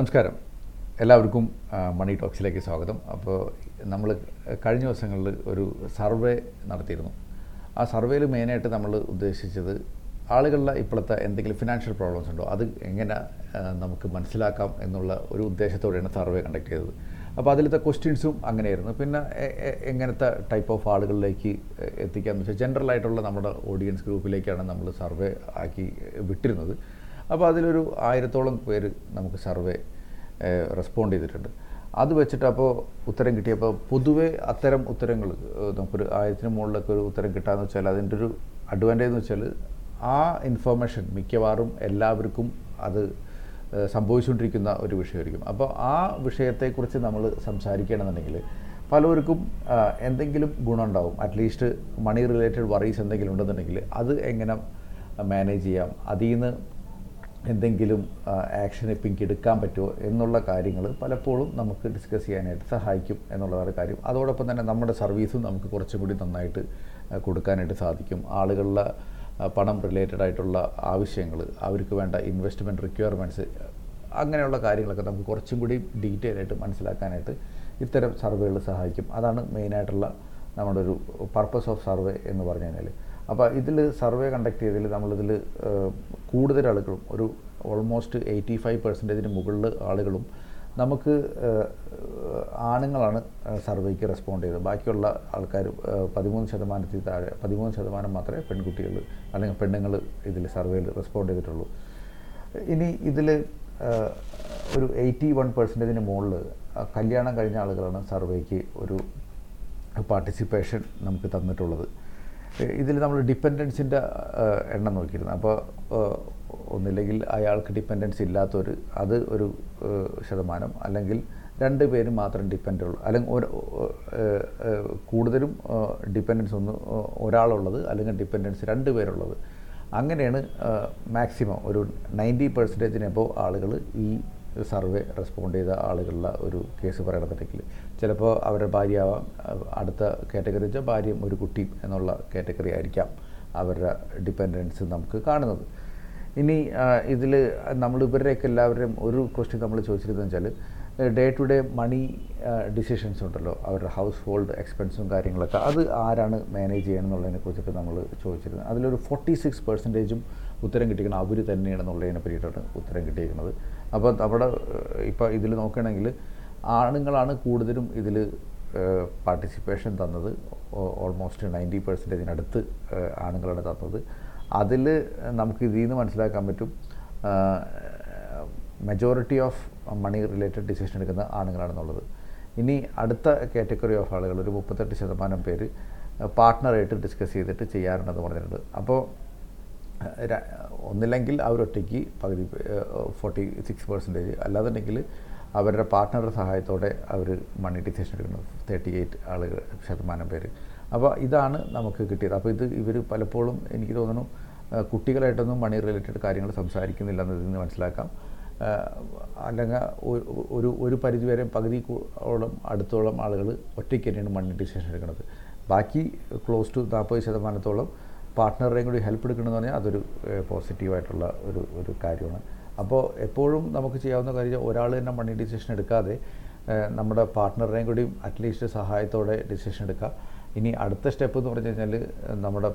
നമസ്കാരം. എല്ലാവർക്കും മണി ടോക്സിലേക്ക് സ്വാഗതം. അപ്പോൾ നമ്മൾ കഴിഞ്ഞ ദിവസങ്ങളിൽ ഒരു സർവേ നടത്തിയിരുന്നു. ആ സർവേയിൽ മെയിനായിട്ട് നമ്മൾ ഉദ്ദേശിച്ചത് ആളുകളുടെ ഇപ്പോഴത്തെ എന്തെങ്കിലും ഫിനാൻഷ്യൽ പ്രോബ്ലംസ് ഉണ്ടോ? അത് എങ്ങനെ നമുക്ക് മനസ്സിലാക്കാം എന്നുള്ള ഒരു ഉദ്ദേശത്തോടെയാണ് സർവേ കണ്ടക്ട് ചെയ്തത്. അപ്പോൾ അതിലത്തെ ക്വസ്റ്റ്യൻസും അങ്ങനെയായിരുന്നു. പിന്നെ എങ്ങനത്തെ ടൈപ്പ് ഓഫ് ആളുകളിലേക്ക് എത്തിക്കാമെന്ന് വെച്ചാൽ ജനറൽ ആയിട്ടുള്ള നമ്മുടെ ഓഡിയൻസ് ഗ്രൂപ്പിലേക്കാണ് നമ്മൾ സർവേ ആക്കി വിട്ടിരുന്നത്. അപ്പോൾ അതിലൊരു ആയിരത്തോളം പേര് നമുക്ക് സർവേ റെസ്പോണ്ട് ചെയ്തിട്ടുണ്ട്. അത് വെച്ചിട്ട് അപ്പോൾ ഉത്തരം കിട്ടിയപ്പോൾ പൊതുവേ അത്തരം ഉത്തരങ്ങൾ നമുക്കൊരു ആയിരത്തിന് മുകളിലൊക്കെ ഒരു ഉത്തരം കിട്ടാന്ന് വെച്ചാൽ അതിന്റെ ഒരു അഡ്വാന്റേജ് എന്ന് വെച്ചാൽ ആ ഇൻഫർമേഷൻ മിക്കവാറും എല്ലാവർക്കും അത് സംഭവിച്ചുകൊണ്ടിരിക്കുന്ന ഒരു വിഷയമായിരിക്കും. അപ്പോൾ ആ വിഷയത്തെക്കുറിച്ച് നമ്മൾ സംസാരിക്കുകയാണെന്നുണ്ടെങ്കിൽ പലവർക്കും എന്തെങ്കിലും ഗുണമുണ്ടാവും at least money related worries എന്തെങ്കിലും ഉണ്ടെന്നുണ്ടെങ്കിൽ അത് എങ്ങനെ മാനേജ് ചെയ്യാം? അതിൽ നിന്ന് എന്തെങ്കിലും ആക്ഷൻ ഇപ്പം എടുക്കാൻ പറ്റുമോ എന്നുള്ള കാര്യങ്ങൾ പലപ്പോഴും നമുക്ക് ഡിസ്കസ് ചെയ്യാനായിട്ട് സഹായിക്കും എന്നുള്ളതാണ് കാര്യം. അതോടൊപ്പം തന്നെ നമ്മുടെ സർവീസും നമുക്ക് കുറച്ചും കൂടി നന്നായിട്ട് കൊടുക്കാനായിട്ട് സാധിക്കും. ആളുകളുടെ പണം റിലേറ്റഡ് ആയിട്ടുള്ള ആവശ്യങ്ങൾ അവർക്ക് വേണ്ട ഇൻവെസ്റ്റ്മെന്റ് റിക്വയർമെന്റ്സ് അങ്ങനെയുള്ള കാര്യങ്ങളൊക്കെ നമുക്ക് കുറച്ചും കൂടി ഡീറ്റെയിൽ ആയിട്ട് മനസ്സിലാക്കാനായിട്ട് ഇത്തരം സർവേകൾ സഹായിക്കും. അതാണ് മെയിനായിട്ടുള്ള നമ്മുടെ ഒരു പർപ്പസ് ഓഫ് സർവേ എന്ന് പറഞ്ഞു കഴിഞ്ഞാൽ അപ്പോൾ ഇതിൽ സർവേ കണ്ടക്ട് ചെയ്തതിൽ നമ്മളിതിൽ കൂടുതൽ ആളുകളും ഒരു ഓൾമോസ്റ്റ് എയ്റ്റി ഫൈവ് പെർസെന്റേജിന് മുകളിൽ ആളുകളും നമുക്ക് ആണുങ്ങളാണ് സർവേക്ക് റെസ്പോണ്ട് ചെയ്തത്. ബാക്കിയുള്ള ആൾക്കാർ പതിമൂന്ന് ശതമാനത്തിൽ താഴെ പതിമൂന്ന് ശതമാനം മാത്രമേ പെൺകുട്ടികൾ അല്ലെങ്കിൽ പെണ്ണുങ്ങൾ ഇതിൽ സർവേയിൽ റെസ്പോണ്ട് ചെയ്തിട്ടുള്ളൂ. ഇനി ഇതിൽ ഒരു എയ്റ്റി വൺ പെർസെന്റേജിന് മുകളിൽ കല്യാണം കഴിഞ്ഞ ആളുകളാണ് സർവേക്ക് ഒരു പാർട്ടിസിപ്പേഷൻ നമുക്ക് തന്നിട്ടുള്ളത്. ഇതിൽ നമ്മൾ ഡിപ്പെൻഡൻസിന്റെ എണ്ണം നോക്കിയിരുന്നു. അപ്പോൾ ഒന്നില്ലെങ്കിൽ അയാൾക്ക് ഡിപ്പെൻഡൻസ് ഇല്ലാത്തൊരു അത് ഒരു ശതമാനം അല്ലെങ്കിൽ രണ്ട് പേരും മാത്രം ഡിപ്പെൻഡ് ഉള്ളൂ. അല്ലെങ്കിൽ കൂടുതലും ഡിപ്പെൻഡൻസ് ഒന്ന് ഒരാളുള്ളത് അല്ലെങ്കിൽ ഡിപ്പെൻഡൻസ് രണ്ട് പേരുള്ളത്. അങ്ങനെയാണ് മാക്സിമം ഒരു നയന്റി പെർസെന്റേജിനെ എബോ ആളുകൾ ഈ സർവേ റെസ്പോണ്ട് ചെയ്ത ആളുകളുടെ ഒരു കേസ് പറയണമെന്നുണ്ടെങ്കിൽ ചിലപ്പോൾ അവരുടെ ഭാര്യ ആവാം അടുത്ത കാറ്റഗറി വെച്ചാൽ ഭാര്യയും ഒരു കുട്ടിയും എന്നുള്ള കാറ്റഗറി ആയിരിക്കാം അവരുടെ ഡിപ്പെൻഡൻസ് നമുക്ക് കാണുന്നത്. ഇനി ഇതിൽ നമ്മൾ ഇവരുടെയൊക്കെ എല്ലാവരുടെയും ഒരു ക്വസ്റ്റ്യൻ നമ്മൾ ചോദിച്ചിരുന്നത് വെച്ചാൽ day to day money decisions ഉണ്ടല്ലോ അവരുടെ ഹൗസ് ഹോൾഡ് എക്സ്പെൻസും കാര്യങ്ങളൊക്കെ അത് ആരാണ് മാനേജ് ചെയ്യണം എന്നുള്ളതിനെക്കുറിച്ചൊക്കെ നമ്മൾ ചോദിച്ചിരുന്നത്. അതിലൊരു ഫോർട്ടി സിക്സ് പെർസെന്റേജും ഉത്തരം കിട്ടിയിരിക്കുന്നത് അവർ തന്നെയാണെന്നുള്ളതിനെ പറ്റിയിട്ടാണ് ഉത്തരം കിട്ടിയിരിക്കുന്നത്. അപ്പോൾ അവിടെ ഇപ്പോൾ ഇതിൽ നോക്കുകയാണെങ്കിൽ ആണുങ്ങളാണ് കൂടുതലും ഇതിൽ പാർട്ടിസിപ്പേഷൻ തന്നത്. ഓൾമോസ്റ്റ് നയന്റി പെർസെന്റേജിനടുത്ത് ആണുങ്ങളാണ് തന്നത്. അതിൽ നമുക്ക് ഇതിൽ നിന്ന് മനസ്സിലാക്കാൻ പറ്റും majority of money related decision എടുക്കുന്ന ആണുങ്ങളാണെന്നുള്ളത്. ഇനി അടുത്ത കാറ്റഗറി ഓഫ് ആളുകൾ ഒരു മുപ്പത്തെട്ട് ശതമാനം പേര് പാർട്ട്ണറായിട്ട് ഡിസ്കസ് ചെയ്തിട്ട് ചെയ്യാറുണ്ടെന്ന് പറഞ്ഞിട്ടുണ്ട്. അപ്പോൾ ഒന്നില്ലെങ്കിൽ അവരൊറ്റയ്ക്ക് പകുതി ഫോർട്ടി സിക്സ് പെർസെന്റേജ് അല്ലാതെന്നുണ്ടെങ്കിൽ അവരുടെ പാർട്ട്ണറുടെ സഹായത്തോടെ അവർ മണി ഡിസിഷൻ എടുക്കുന്നത് തേർട്ടി എയ്റ്റ് ആളുകൾ ശതമാനം പേര്. അപ്പോൾ ഇതാണ് നമുക്ക് കിട്ടിയത്. അപ്പോൾ ഇത് ഇവർ പലപ്പോഴും എനിക്ക് തോന്നുന്നു കുട്ടികളായിട്ടൊന്നും മണി റിലേറ്റഡ് കാര്യങ്ങൾ സംസാരിക്കുന്നില്ല എന്നതിൽ നിന്ന് മനസ്സിലാക്കാം. അല്ലെങ്കിൽ ഒരു ഒരു പരിധിവരെ പകുതി ഓളം അടുത്തോളം ആളുകൾ ഒറ്റയ്ക്ക് തന്നെയാണ് മണി ഡിസിഷൻ എടുക്കുന്നത്. ബാക്കി ക്ലോസ് ടു നാൽപ്പത് ശതമാനത്തോളം പാർട്ട്ണറുടെയും കൂടി ഹെൽപ്പ് എടുക്കണമെന്ന് പറഞ്ഞാൽ അതൊരു പോസിറ്റീവായിട്ടുള്ള ഒരു ഒരു കാര്യമാണ്. അപ്പോൾ എപ്പോഴും നമുക്ക് ചെയ്യാവുന്ന കാര്യം ഒരാൾ തന്നെ മണി ഡിസിഷൻ എടുക്കാതെ നമ്മുടെ പാർട്ട്ണറുടെയും കൂടി അറ്റ്ലീസ്റ്റ് സഹായത്തോടെ ഡിസിഷൻ എടുക്കുക. ഇനി അടുത്ത സ്റ്റെപ്പ് എന്ന് പറഞ്ഞു കഴിഞ്ഞാൽ നമ്മുടെ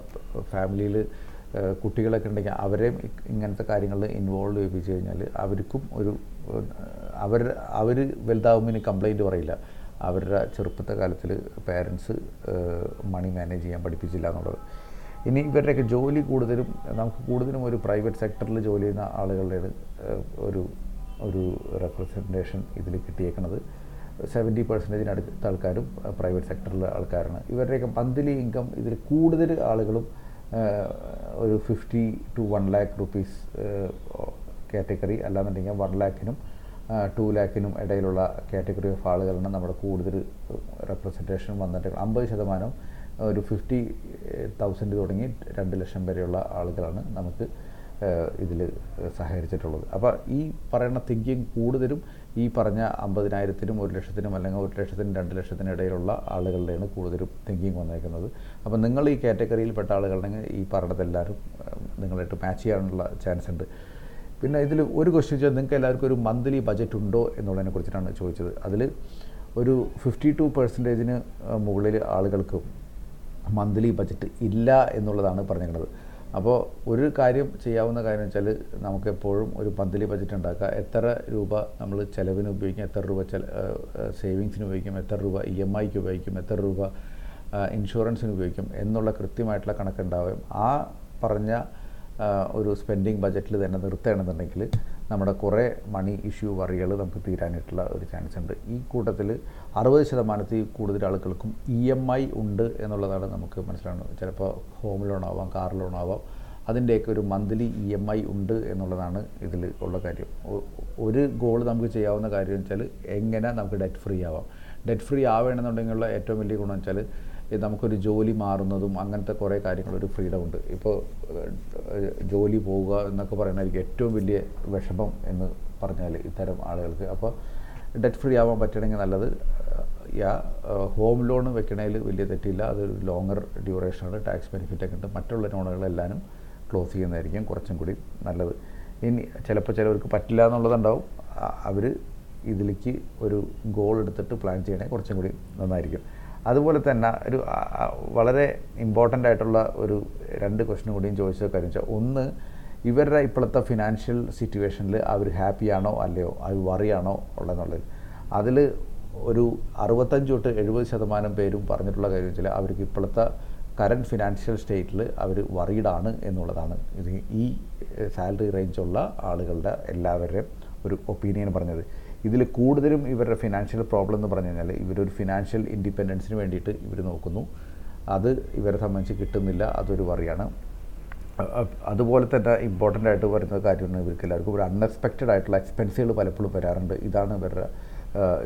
ഫാമിലിയിൽ കുട്ടികളൊക്കെ ഉണ്ടെങ്കിൽ അവരെയും ഇങ്ങനത്തെ കാര്യങ്ങളിൽ ഇൻവോൾവ് ചെയ്യിപ്പിച്ചു കഴിഞ്ഞാൽ അവർക്കും ഒരു അവർ അവർ വലുതാവുമ്പോൾ കംപ്ലൈന്റ് പറയില്ല. അവരുടെ ചെറുപ്പത്തെ കാലത്തിൽ പേരൻസ് മണി മാനേജ് ചെയ്യാൻ പഠിപ്പിച്ചില്ല എന്നുള്ളത്. ഇനി ഇവരുടെയൊക്കെ ജോലി കൂടുതലും നമുക്ക് കൂടുതലും ഒരു പ്രൈവറ്റ് സെക്ടറിൽ ജോലി ചെയ്യുന്ന ആളുകളുടെ ഒരു ഒരു റെപ്രസെന്റേഷൻ ഇതിൽ കിട്ടിയേക്കുന്നത് സെവന്റി പെർസെന്റേജിന് അടുത്ത ആൾക്കാരും പ്രൈവറ്റ് സെക്ടറിലെ ആൾക്കാരാണ്. ഇവരുടെയൊക്കെ മന്ത്ലി ഇൻകം ഇതിൽ കൂടുതൽ ആളുകളും ഒരു fifty to one lakh rupees category അല്ലാന്നുണ്ടെങ്കിൽ വൺ ലാക്കിനും ടു ലാക്കിനും ഇടയിലുള്ള കാറ്റഗറി ഓഫ് ആളുകളാണ് നമ്മുടെ കൂടുതൽ റെപ്രസെന്റേഷൻ വന്നിട്ട് അമ്പത് ശതമാനം ഒരു ഫിഫ്റ്റി തൗസൻഡ് തുടങ്ങി രണ്ട് ലക്ഷം വരെയുള്ള ആളുകളാണ് നമുക്ക് ഇതിൽ സഹകരിച്ചിട്ടുള്ളത്. അപ്പോൾ ഈ പറയുന്ന തിങ്കിങ് കൂടുതലും ഈ പറഞ്ഞ അമ്പതിനായിരത്തിനും ഒരു ലക്ഷത്തിനും അല്ലെങ്കിൽ ഒരു ലക്ഷത്തിനും രണ്ട് ലക്ഷത്തിനും ഇടയിലുള്ള ആളുകളുടെയാണ് കൂടുതലും തിങ്കിങ് വന്നേക്കുന്നത്. അപ്പോൾ നിങ്ങൾ ഈ കാറ്റഗറിയിൽപ്പെട്ട ആളുകളുണ്ടെങ്കിൽ ഈ പറഞ്ഞതെല്ലാവരും നിങ്ങളായിട്ട് മാച്ച് ചെയ്യാനുള്ള ചാൻസ് ഉണ്ട്. പിന്നെ ഇതിൽ ഒരു ക്വസ്റ്റ്യൻ ചോദിച്ചാൽ നിങ്ങൾക്ക് എല്ലാവർക്കും ഒരു മന്ത്ലി ബജറ്റ് ഉണ്ടോ എന്നുള്ളതിനെ കുറിച്ചിട്ടാണ് ചോദിച്ചത്. അതിൽ ഒരു ഫിഫ്റ്റി ടു പെർസെന്റേജിന് മുകളിൽ ആളുകൾക്ക് മന്ത്ലി ബജറ്റ് ഇല്ല എന്നുള്ളതാണ് പറഞ്ഞിരിക്കുന്നത്. അപ്പോൾ ഒരു കാര്യം ചെയ്യാവുന്ന കാര്യം വെച്ചാൽ നമുക്ക് എപ്പോഴും ഒരു മന്ത്ലി ബജറ്റ് ഉണ്ടാക്കുക. എത്ര രൂപ നമ്മൾ ചിലവിന് ഉപയോഗിക്കും എത്ര രൂപ ചില സേവിങ്സിന് ഉപയോഗിക്കും എത്ര രൂപ ഇ എം ഐക്ക് ഉപയോഗിക്കും എത്ര രൂപ ഇൻഷുറൻസിന് ഉപയോഗിക്കും എന്നുള്ള കൃത്യമായിട്ടുള്ള കണക്കുണ്ടാവുകയും ആ പറഞ്ഞ ഒരു സ്പെൻഡിങ് ബജറ്റിൽ തന്നെ നിർത്തുകയാണെന്നുണ്ടെങ്കിൽ നമ്മുടെ കുറേ മണി ഇഷ്യൂ വറികൾ നമുക്ക് തീരാനായിട്ടുള്ള ഒരു ചാൻസ് ഉണ്ട്. ഈ കൂട്ടത്തിൽ അറുപത് ശതമാനത്തിൽ കൂടുതൽ ആളുകൾക്കും ഇ എം ഐ ഉണ്ട് എന്നുള്ളതാണ് നമുക്ക് മനസ്സിലാവുന്നത്. ചിലപ്പോൾ ഹോം ലോൺ ആവാം കാർ ലോൺ ആവാം അതിന്റെയൊക്കെ ഒരു മന്ത്ലി ഇ എം ഐ ഉണ്ട് എന്നുള്ളതാണ് ഇതിൽ ഉള്ള കാര്യം. ഒരു ഗോൾ നമുക്ക് ചെയ്യാവുന്ന കാര്യം വെച്ചാൽ എങ്ങനെ നമുക്ക് ഡെറ്റ് ഫ്രീ ആവാം. ഡെറ്റ് ഫ്രീ ആവുകയാണെന്നുണ്ടെങ്കിലുള്ള ഏറ്റവും വലിയ ഗുണം വെച്ചാൽ നമുക്കൊരു ജോലി മാറുന്നതും അങ്ങനത്തെ കുറേ കാര്യങ്ങളൊരു ഫ്രീഡം ഉണ്ട് ഇപ്പോൾ ജോലി പോവുക എന്നൊക്കെ പറയുന്നതായിരിക്കും ഏറ്റവും വലിയ വിഷമം എന്ന് പറഞ്ഞാൽ ഇത്തരം ആളുകൾക്ക്. അപ്പോൾ ഡെറ്റ് ഫ്രീ ആവാൻ പറ്റണമെങ്കിൽ നല്ലത് യാ ഹോം ലോൺ വെക്കണതിൽ വലിയ തെറ്റില്ല. അതൊരു ലോങ്ങർ ഡ്യൂറേഷനാണ് ടാക്സ് ബെനിഫിറ്റ് ഒക്കെ ഉണ്ട്. മറ്റുള്ള ലോണുകളെല്ലാനും ക്ലോസ് ചെയ്യുന്നതായിരിക്കും കുറച്ചും കൂടി നല്ലത്. ഇനി ചിലപ്പോൾ ചിലവർക്ക് പറ്റില്ല എന്നുള്ളതുണ്ടാവും. അവർ ഇതിലേക്ക് ഒരു ഗോൾ എടുത്തിട്ട് പ്ലാൻ ചെയ്യണേ കുറച്ചും കൂടി നന്നായിരിക്കും. അതുപോലെ തന്നെ ഒരു വളരെ ഇമ്പോർട്ടന്റ് ആയിട്ടുള്ള ഒരു രണ്ട് ക്വസ്റ്റിനും കൂടിയും ചോദിച്ച കാര്യം വെച്ചാൽ ഒന്ന് ഇവരുടെ ഇപ്പോഴത്തെ ഫിനാൻഷ്യൽ സിറ്റുവേഷനിൽ അവർ ഹാപ്പിയാണോ അല്ലയോ? അവർ വറിയാണോ ഉള്ളതെന്നുള്ളത്. അതിൽ ഒരു അറുപത്തഞ്ച് തൊട്ട് എഴുപത് ശതമാനം പേരും പറഞ്ഞിട്ടുള്ള കാര്യം വെച്ചാൽ അവർക്ക് ഇപ്പോഴത്തെ കറന്റ് ഫിനാൻഷ്യൽ സ്റ്റേറ്റിൽ അവർ വറീഡാണ് എന്നുള്ളതാണ്. ഇത് ഈ സാലറി റേഞ്ചുള്ള ആളുകളുടെ എല്ലാവരുടെയും ഒരു ഒപ്പീനിയൻ പറഞ്ഞത്. ഇതിൽ കൂടുതലും ഇവരുടെ ഫിനാൻഷ്യൽ പ്രോബ്ലം എന്ന് പറഞ്ഞു കഴിഞ്ഞാൽ ഇവരൊരു ഫിനാൻഷ്യൽ ഇൻഡിപെൻഡൻസിന് വേണ്ടിയിട്ട് ഇവർ നോക്കുന്നു. അത് ഇവരെ സംബന്ധിച്ച് കിട്ടുന്നില്ല അതൊരു വറിയാണ്. അതുപോലെ തന്നെ ഇമ്പോർട്ടന്റ് ആയിട്ട് വരുന്ന കാര്യമാണ് ഇവർക്ക് എല്ലാവർക്കും. ഒരു അൺഎക്സ്പെക്റ്റഡ് ആയിട്ടുള്ള എക്സ്പെൻസുകൾ പലപ്പോഴും വരാറുണ്ട്. ഇതാണ് ഇവരുടെ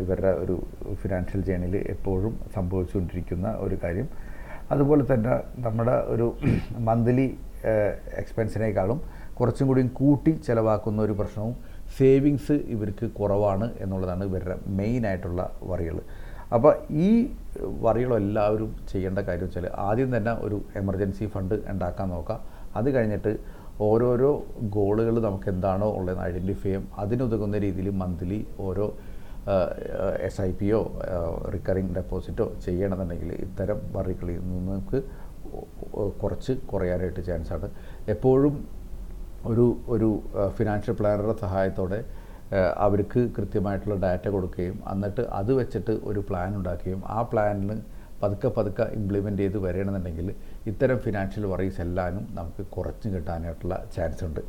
ഇവരുടെ ഒരു ഫിനാൻഷ്യൽ ജേണിയിൽ എപ്പോഴും സംഭവിച്ചുകൊണ്ടിരിക്കുന്ന ഒരു കാര്യം. അതുപോലെ തന്നെ നമ്മുടെ ഒരു മന്ത്ലി എക്സ്പെൻസിനേക്കാളും കുറച്ചും കൂടിയും കൂട്ടി ചിലവാക്കുന്ന ഒരു പ്രശ്നവും സേവിങ്സ് ഇവർക്ക് കുറവാണ് എന്നുള്ളതാണ് ഇവരുടെ മെയിൻ ആയിട്ടുള്ള വറികൾ. അപ്പോൾ ഈ വറികളെല്ലാവരും ചെയ്യേണ്ട കാര്യം വെച്ചാൽ ആദ്യം തന്നെ ഒരു എമർജൻസി ഫണ്ട് ഉണ്ടാക്കാൻ നോക്കാം അത് കഴിഞ്ഞിട്ട് ഓരോരോ ഗോളുകൾ നമുക്ക് എന്താണോ ഉള്ളതെന്ന് ഐഡന്റിഫൈ ചെയ്യും. അതിനുതകുന്ന രീതിയിൽ മന്ത്ലി ഓരോ എസ് ഐ പിയോ റിക്കറിങ് ഡെപ്പോസിറ്റോ ചെയ്യണമെന്നുണ്ടെങ്കിൽ ഇത്തരം വറികളിൽ നിന്ന് നമുക്ക് കുറച്ച് കുറയാനായിട്ട് ചാൻസാണ് എപ്പോഴും ഒരു ഒരു ഫിനാൻഷ്യൽ പ്ലാനറുടെ സഹായത്തോടെ അവർക്ക് കൃത്യമായിട്ടുള്ള ഡാറ്റ കൊടുക്കുകയും എന്നിട്ട് അത് വെച്ചിട്ട് ഒരു പ്ലാൻ ഉണ്ടാക്കുകയും ആ പ്ലാനിൽ പതുക്കെ പതുക്കെ ഇംപ്ലിമെന്റ് ചെയ്ത് വരണമെന്നുണ്ടെങ്കിൽ ഇത്തരം ഫിനാൻഷ്യൽ വറീസ് എല്ലാനും നമുക്ക് കുറച്ച് കിട്ടാനായിട്ടുള്ള ചാൻസ് ഉണ്ട്.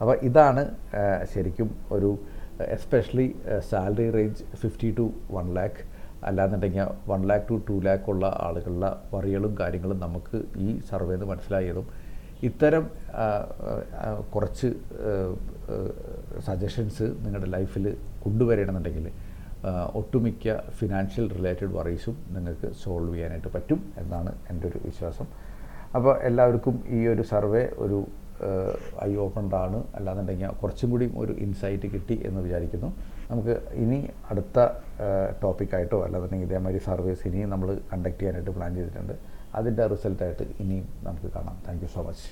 അപ്പോൾ ഇതാണ് ശരിക്കും ഒരു especially salary range fifty to one lakh അല്ലാന്നുണ്ടെങ്കിൽ one lakh to two lakh ഉള്ള ആളുകളുടെ വറികളും കാര്യങ്ങളും നമുക്ക് ഈ സർവേന്ന് മനസ്സിലായതും ഇത്തരം കുറച്ച് സജഷൻസ് നിങ്ങളുടെ ലൈഫിൽ കൊണ്ടുവരണമെന്നുണ്ടെങ്കിൽ ഒട്ടുമിക്ക ഫിനാൻഷ്യൽ റിലേറ്റഡ് വറീസും നിങ്ങൾക്ക് സോൾവ് ചെയ്യാനായിട്ട് പറ്റും എന്നാണ് എന്റെ ഒരു വിശ്വാസം. അപ്പോൾ എല്ലാവർക്കും ഈ ഒരു സർവേ ഒരു ഐ ഓപ്പൺഡ് ആണ്. അല്ലാന്നുണ്ടെങ്കിൽ കുറച്ചും കൂടി ഒരു ഇൻസൈറ്റ് കിട്ടി എന്ന് വിചാരിക്കുന്നു. നമുക്ക് ഇനി അടുത്ത ടോപ്പിക്കായിട്ടോ അല്ലാന്നുണ്ടെങ്കിൽ ഇതേമാതിരി സർവീസ് ഇനിയും നമ്മൾ കണ്ടക്ട് ചെയ്യാനായിട്ട് പ്ലാൻ ചെയ്തിട്ടുണ്ട്. അതിന്റെ റിസൾട്ടായിട്ട് ഇനിയും നമുക്ക് കാണാം. Thank so much